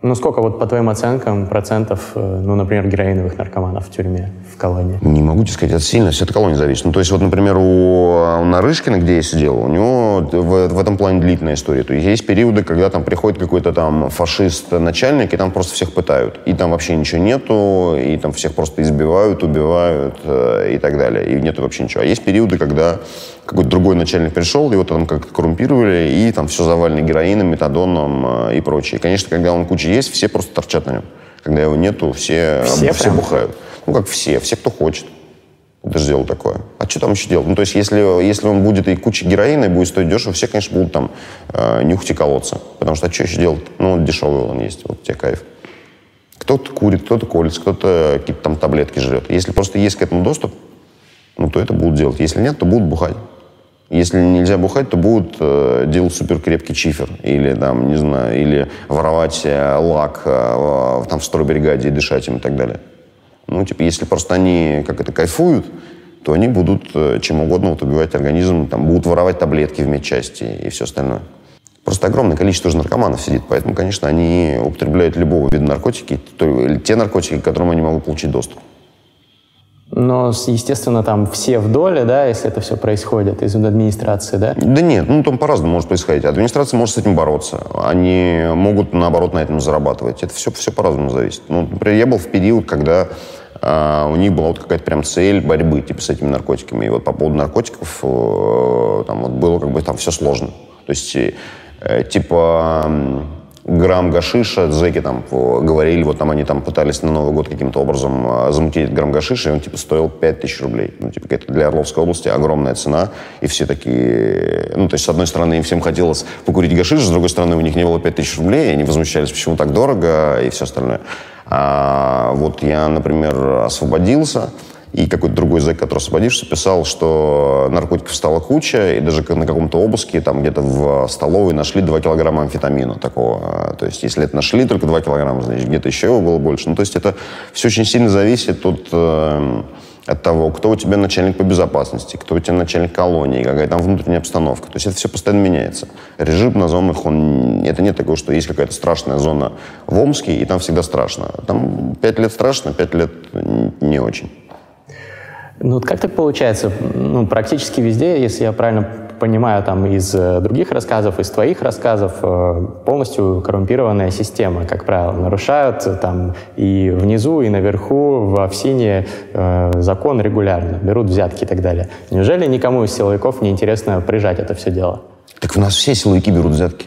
Ну, сколько вот по твоим оценкам процентов, э, ну, например, героиновых наркоманов в тюрьме, в колонии? Не могу тебе сказать, это сильно, все от колонии зависит. Ну, то есть, вот, например, у, у Нарышкина, где я сидел, у него в, в этом плане длительная история. То есть, есть периоды, когда там приходит какой-то там фашист-начальник, и там просто всех пытают. И там вообще ничего нету, и там всех просто избивают, убивают э, и так далее. И нету вообще ничего. А есть периоды, когда какой-то другой начальник пришел, его там как-то коррумпировали, и там все завалено героином, метадоном э, и прочее. И, конечно, когда он куча есть, все просто торчат на нем. Когда его нету, все, все, все бухают. Ну, как все, все, кто хочет. Это сделал такое. А что там еще делать? Ну, то есть, если, если он будет и куча героина, и будет стоить дешево, все, конечно, будут там э, нюхать и колоться. Потому что а что еще делать? Ну, дешевый он есть, вот тебе кайф. Кто-то курит, кто-то колется, кто-то какие-то там таблетки жрет. Если просто есть к этому доступ, ну, то это будут делать. Если нет, то будут бухать. Если нельзя бухать, то будут э, делать суперкрепкий чифер. Или, там, не знаю, или воровать э, лак э, там, в стройбригаде и дышать им и так далее. Ну, типа, если просто они, как это, кайфуют, то они будут э, чем угодно вот, убивать организм, там, будут воровать таблетки в медчасти и все остальное. Просто огромное количество же наркоманов сидит, поэтому, конечно, они употребляют любого вида наркотики, те наркотики, к которым они могут получить доступ. Но, естественно, там все в доле, да, если это все происходит из администрации, да? Да нет, ну там по-разному может происходить. Администрация может с этим бороться. Они могут, наоборот, на этом зарабатывать. Это все, все по-разному зависит. Ну, например, я был в период, когда у них была вот какая-то прям цель борьбы типа с этими наркотиками. И вот по поводу наркотиков э, там вот было как бы там все сложно. То есть э, типа грамм гашиша, зэки там говорили, вот там они там пытались на Новый год каким-то образом а, замутить грамм гашиша, и он типа стоил 5000 рублей. Ну, типа, это для Орловской области огромная цена, и все такие... Ну, то есть, с одной стороны, им всем хотелось покурить гашиш, с другой стороны, у них не было 5000 рублей, и они возмущались, почему так дорого, и все остальное. А вот я, например, освободился, и какой-то другой зэк, который освободившийся, писал, что наркотиков стало куча, и даже на каком-то обыске там где-то в столовой нашли 2 килограмма амфетамина такого. То есть если это нашли только 2 килограмма, значит где-то еще его было больше. Ну то есть это все очень сильно зависит от, э, от того, кто у тебя начальник по безопасности, кто у тебя начальник колонии, какая там внутренняя обстановка. То есть это все постоянно меняется. Режим на зонах, он, это нет такого, что есть какая-то страшная зона в Омске, и там всегда страшно. Там 5 лет страшно, 5 лет не очень. Ну, вот как так получается? Ну, практически везде, если я правильно понимаю, там из э, других рассказов, из твоих рассказов, э, полностью коррумпированная система, как правило. Нарушают э, там и внизу, и наверху, в Овсине э, закон регулярно, берут взятки и так далее. Неужели никому из силовиков не интересно прижать это все дело? Так у нас все силовики берут взятки.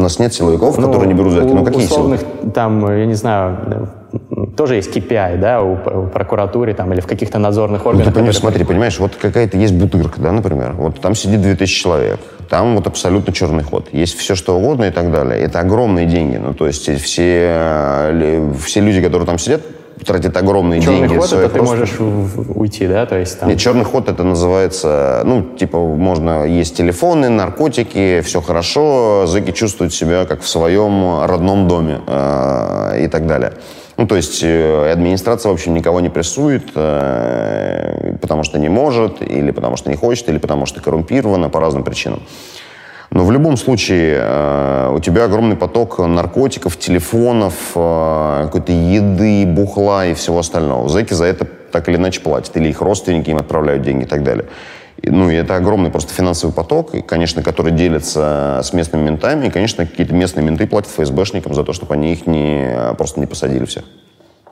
У нас нет силовиков, ну, которые не берут взятки. Ну, какие условных, силовики? там, я не знаю, тоже есть KPI, да, у, у прокуратуры там или в каких-то надзорных органах. Ну, ты понимаешь, смотри, понимаешь, вот какая-то есть бутырка, да, например, вот там сидит 2000 человек, там вот абсолютно черный ход, есть все что угодно и так далее. Это огромные деньги, ну, то есть все, э, все люди, которые там сидят, тратит огромные черный деньги. Черный ход это просто... ты можешь уйти, да? То есть, там... Нет, черный ход это называется, ну, типа, можно, есть телефоны, наркотики, все хорошо, зэки чувствуют себя как в своем родном доме э, и так далее. Ну, то есть э, администрация вообще никого не прессует, э, потому что не может, или потому что не хочет, или потому что коррумпирована по разным причинам. Но в любом случае э, у тебя огромный поток наркотиков, телефонов, какой-то еды, бухла и всего остального. Зэки за это так или иначе платят. Или их родственники им отправляют деньги и так далее. Ну, и это огромный просто финансовый поток, конечно, который делится с местными ментами. И, конечно, какие-то местные менты платят ФСБшникам за то, чтобы они их не, просто не посадили всех.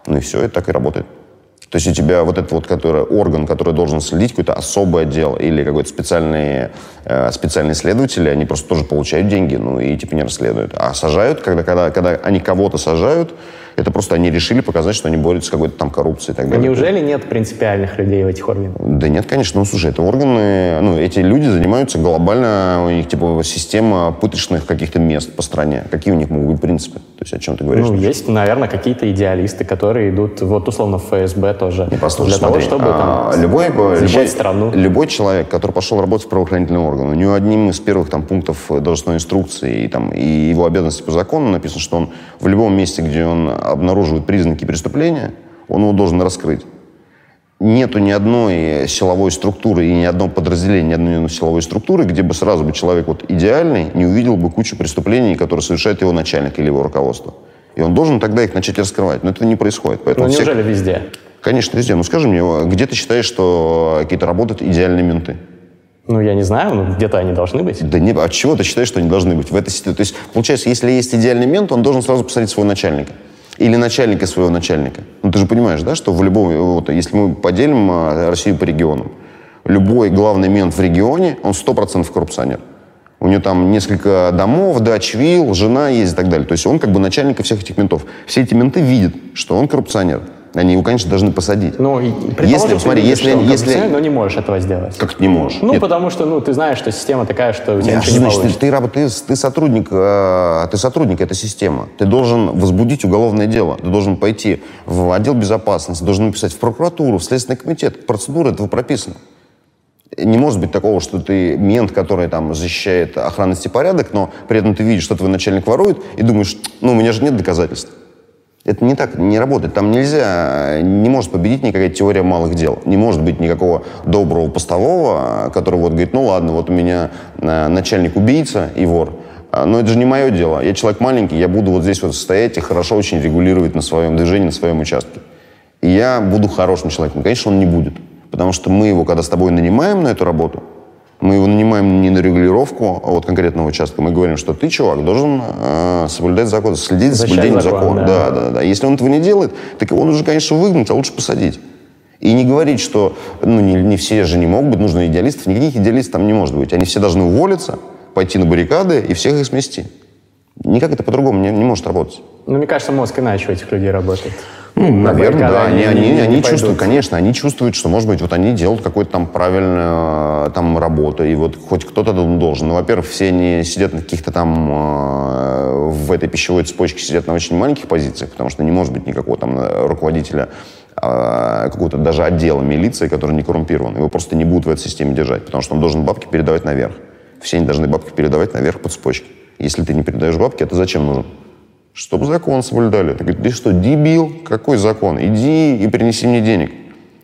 Ну и все, это так и работает. То есть у тебя вот этот вот который, орган, который должен следить, какой-то особый отдел или какой-то специальный, э, специальные следователи, они просто тоже получают деньги, ну и типа не расследуют. А сажают, когда, когда, когда они кого-то сажают, это просто они решили показать, что они борются с какой-то там коррупцией и так далее. А неужели нет принципиальных людей в этих органах? Да нет, конечно. Ну, слушай, это органы... Ну, эти люди занимаются глобально... У них, типа, система пыточных каких-то мест по стране. Какие у них могут быть принципы? То есть о чем ты говоришь? Ну, есть, наверное, какие-то идеалисты, которые идут, вот, условно, в ФСБ тоже. Не, послушай, для смотри, того, чтобы а, там, любой, любой, страну. Любой человек, который пошел работать в правоохранительный орган, у него одним из первых там пунктов должностной инструкции и, там, и его обязанности по закону написано, что он в любом месте, где он обнаруживают признаки преступления, он его должен раскрыть. Нету ни одной силовой структуры и ни одного подразделения, ни одной силовой структуры, где бы сразу бы человек вот идеальный не увидел бы кучу преступлений, которые совершает его начальник или его руководство. И он должен тогда их начать раскрывать. Но этого не происходит. Поэтому ну, неужели всех... везде? Конечно, везде. Ну, скажи мне, где ты считаешь, что какие-то работают идеальные менты? Ну, я не знаю, но где-то они должны быть. Да не, от чего ты считаешь, что они должны быть в этой ситуации? То есть, получается, если есть идеальный мент, он должен сразу посмотреть своего начальника или начальника своего начальника. Ну, ты же понимаешь, да, что в любом, вот, если мы поделим а, Россию по регионам, любой главный мент в регионе, он 100% коррупционер. У него там несколько домов, дач, вилл, жена есть и так далее. То есть он как бы начальник всех этих ментов. Все эти менты видят, что он коррупционер. Они его, конечно, должны посадить. Ну, если, смотри, видишь, если, если... но не можешь этого сделать. Как ты не можешь? Ну, Нет. потому что, ну, ты знаешь, что система такая, что у тебя Нет, ничего значит, не получится. Ты, ты, ты, сотрудник, э, ты сотрудник этой системы. Ты должен возбудить уголовное дело. Ты должен пойти в отдел безопасности, должен написать в прокуратуру, в Следственный комитет. Процедура этого прописана. Не может быть такого, что ты мент, который там защищает охранность и порядок, но при этом ты видишь, что твой начальник ворует, и думаешь, ну, у меня же нет доказательств. Это не так, не работает. Там нельзя, не может победить никакая теория малых дел. Не может быть никакого доброго постового, который вот говорит, ну ладно, вот у меня э, начальник убийца и вор, а, но это же не мое дело. Я человек маленький, я буду вот здесь вот стоять и хорошо очень регулировать на своем движении, на своем участке. И я буду хорошим человеком. Конечно, он не будет. Потому что мы его, когда с тобой нанимаем на эту работу, Мы его нанимаем не на регулировку а вот конкретного участка. Мы говорим, что ты, чувак, должен э, соблюдать закон, следить за соблюдением закон, закона. Да. да, да, да. Если он этого не делает, так его нужно, конечно, выгнать, а лучше посадить. И не говорить, что ну, не, не все же не могут быть, нужно идеалистов. Никаких идеалистов там не может быть. Они все должны уволиться, пойти на баррикады и всех их смести. Никак это по-другому не, не может работать. Ну, мне кажется, мозг иначе у этих людей работает. Ну, наверное, да. Они, они, они, они чувствуют, конечно, они чувствуют, что, может быть, вот они делают какую-то там правильную там работу, и вот хоть кто-то должен. Ну, во-первых, все они сидят на каких-то там э, в этой пищевой цепочке сидят на очень маленьких позициях, потому что не может быть никакого там руководителя э, какого-то даже отдела милиции, который не коррумпирован. Его просто не будут в этой системе держать, потому что он должен бабки передавать наверх. Все они должны бабки передавать наверх по цепочке. Если ты не передаешь бабки, это зачем нужен? чтобы закон соблюдали. Ты говоришь, ты что, дебил? Какой закон? Иди и принеси мне денег.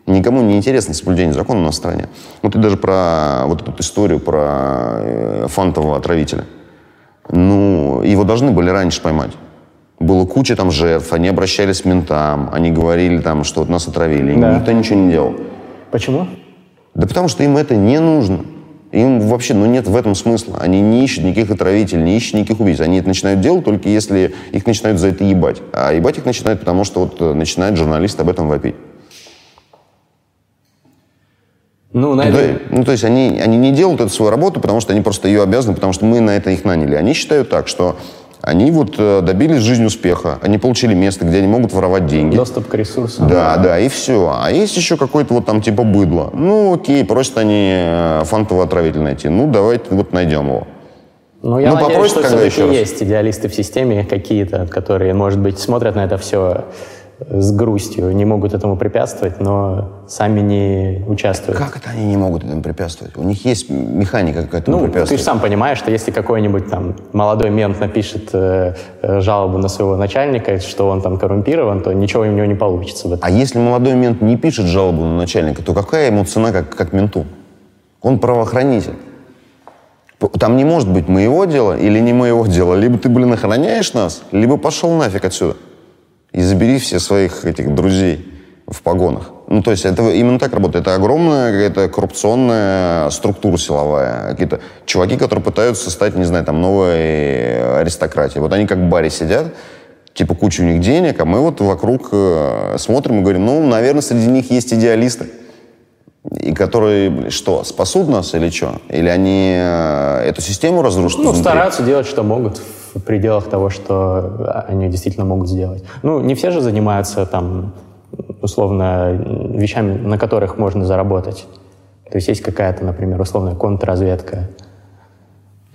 Никому не интересно соблюдение закона на стране. Вот ты даже про вот эту историю про э, фантового отравителя. Ну, его должны были раньше поймать. Было куча там жертв, они обращались к ментам, они говорили там, что вот нас отравили. Да. Никто ничего не делал. Почему? Да потому что им это не нужно. Им вообще ну, нет в этом смысла. Они не ищут никаких отравителей, не ищут никаких убийц. Они это начинают делать только если их начинают за это ебать. А ебать их начинают, потому что вот э, начинает журналист об этом вопить. Ну, наверное... ну, ну, то есть они, они не делают эту свою работу, потому что они просто ее обязаны, потому что мы на это их наняли. Они считают так, что они вот э, добились жизни успеха, они получили место, где они могут воровать деньги. Доступ к ресурсам. Да, да, и все. А есть еще какой-то вот там типа быдло. Ну, окей, просят они э, фантовый отравитель найти. Ну, давайте вот найдем его. Ну, я ну, надеюсь, что все-таки есть идеалисты в системе какие-то, которые, может быть, смотрят на это все с грустью, не могут этому препятствовать, но сами не участвуют. Как это они не могут этому препятствовать? У них есть механика какая-то ну, препятствовать. Ты же сам понимаешь, что если какой-нибудь там молодой мент напишет э, э, жалобу на своего начальника, что он там коррумпирован, то ничего у него не получится. А если молодой мент не пишет жалобу на начальника, то какая ему цена как, как менту? Он правоохранитель. Там не может быть моего дела или не моего дела. Либо ты, блин, охраняешь нас, либо пошел нафиг отсюда и забери все своих этих друзей в погонах. Ну, то есть это именно так работает. Это огромная какая-то коррупционная структура силовая. Какие-то чуваки, которые пытаются стать, не знаю, там, новой аристократией. Вот они как в баре сидят, типа куча у них денег, а мы вот вокруг э, смотрим и говорим, ну, наверное, среди них есть идеалисты. И которые, что, спасут нас или что? Или они э, эту систему разрушат? Ну, внутри? стараются делать, что могут в пределах того, что они действительно могут сделать. Ну, не все же занимаются там, условно, вещами, на которых можно заработать. То есть есть какая-то, например, условная контрразведка.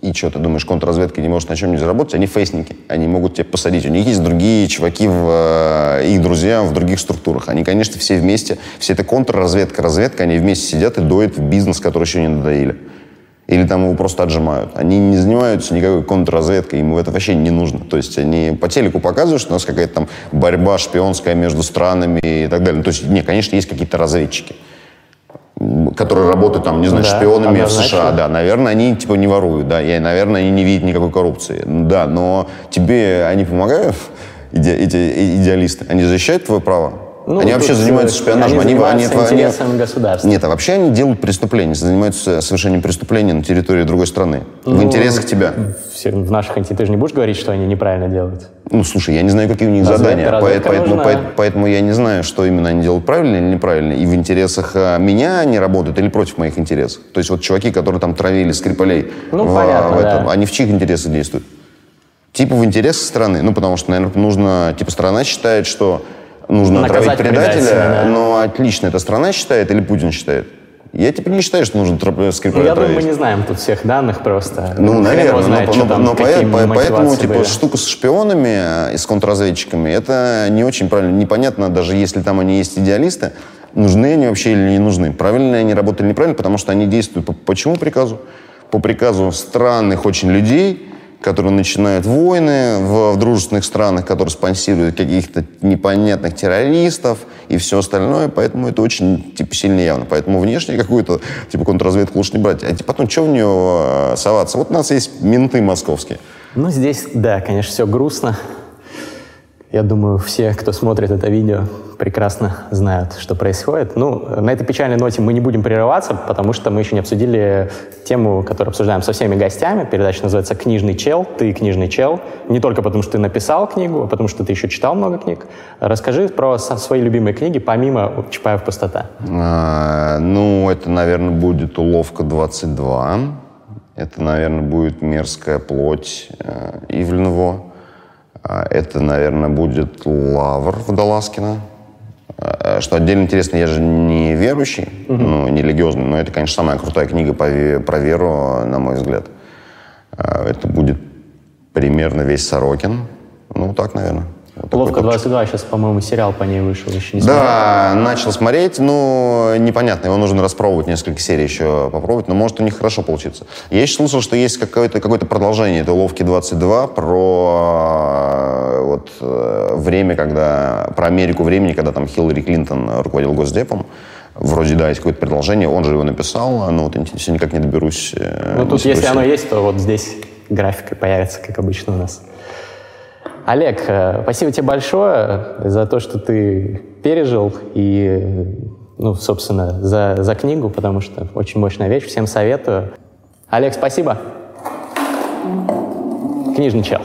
И что, ты думаешь, контрразведка не может на чем-нибудь заработать? Они фейсники, они могут тебя посадить. У них есть другие чуваки, в, их друзья в других структурах. Они, конечно, все вместе, все это контрразведка, разведка, они вместе сидят и доят в бизнес, который еще не надоели или там его просто отжимают. Они не занимаются никакой контрразведкой, им это вообще не нужно. То есть они по телеку показывают, что у нас какая-то там борьба шпионская между странами и так далее. То есть, не, конечно, есть какие-то разведчики, которые работают там, не знаю, да, шпионами в США, да, наверное, они типа не воруют, да, и, наверное, они не видят никакой коррупции, да, но тебе они помогают, иде, эти идеалисты, они защищают твое право? Ну, они вообще занимаются шпионажем. Они, они занимаются они, интересами они, государства. Нет, а вообще они делают преступления, занимаются совершением преступления на территории другой страны. Ну, в интересах тебя. В наших интересах. Ты же не будешь говорить, что они неправильно делают? Ну, слушай, я не знаю, какие у них Разведка, задания. Разведка поэтому, нужна... поэтому, поэтому я не знаю, что именно они делают правильно или неправильно. И в интересах а, меня они работают или против моих интересов. То есть вот чуваки, которые там травили Скрипалей, ну, в, понятно, в этом, да. они в чьих интересах действуют? Типа в интересах страны. Ну, потому что, наверное, нужно... Типа страна считает, что нужно Наказать отравить предателя, да. но отлично эта страна считает или Путин считает? Я типа не считаю, что нужно Скрипаля ну, Я думаю, мы не знаем тут всех данных просто. Ну, наверное, знает, но, но, там, но поэтому, поэтому типа были. штука с шпионами и с контрразведчиками, это не очень правильно, непонятно, даже если там они есть идеалисты, нужны они вообще или не нужны, правильно они работали неправильно, потому что они действуют по, по чему приказу? По приказу странных очень людей, которые начинают войны в, в дружественных странах, которые спонсируют каких-то непонятных террористов и все остальное, поэтому это очень типа, сильно явно. Поэтому внешне какую-то типа контрразведку лучше не брать. А типа, потом что в нее э, соваться? Вот у нас есть менты московские. Ну, здесь, да, конечно, все грустно. Я думаю, все, кто смотрит это видео, прекрасно знают, что происходит. Ну, на этой печальной ноте мы не будем прерываться, потому что мы еще не обсудили тему, которую обсуждаем со всеми гостями. Передача называется «Книжный чел». Ты книжный чел. Не только потому, что ты написал книгу, а потому, что ты еще читал много книг. Расскажи про свои любимые книги, помимо «Чапаев пустота». А, ну, это, наверное, будет «Уловка 22». Это, наверное, будет «Мерзкая плоть» э, Ивленова. А, это, наверное, будет «Лавр» Водолазкина. Что отдельно интересно, я же не верующий, угу. ну, не религиозный, но это, конечно, самая крутая книга по, про веру, на мой взгляд. А, это будет примерно весь Сорокин. Ну, так, наверное. Ловко 22, сейчас, по-моему, сериал по ней вышел, еще не смотрел. Да, начал смотреть, но непонятно, его нужно распробовать, несколько серий еще попробовать, но может у них хорошо получиться. Я еще слышал, что есть какое-то какое продолжение этой Ловки 22 про вот, э, время, когда, про Америку времени, когда там Хиллари Клинтон руководил Госдепом. Вроде, да, есть какое-то продолжение, он же его написал, но вот все никак не доберусь. Э, ну, тут, если оно есть, то вот здесь графика появится, как обычно у нас. Олег, э, спасибо тебе большое за то, что ты пережил и, ну, собственно, за, за книгу, потому что очень мощная вещь. Всем советую. Олег, спасибо. Книжный чел.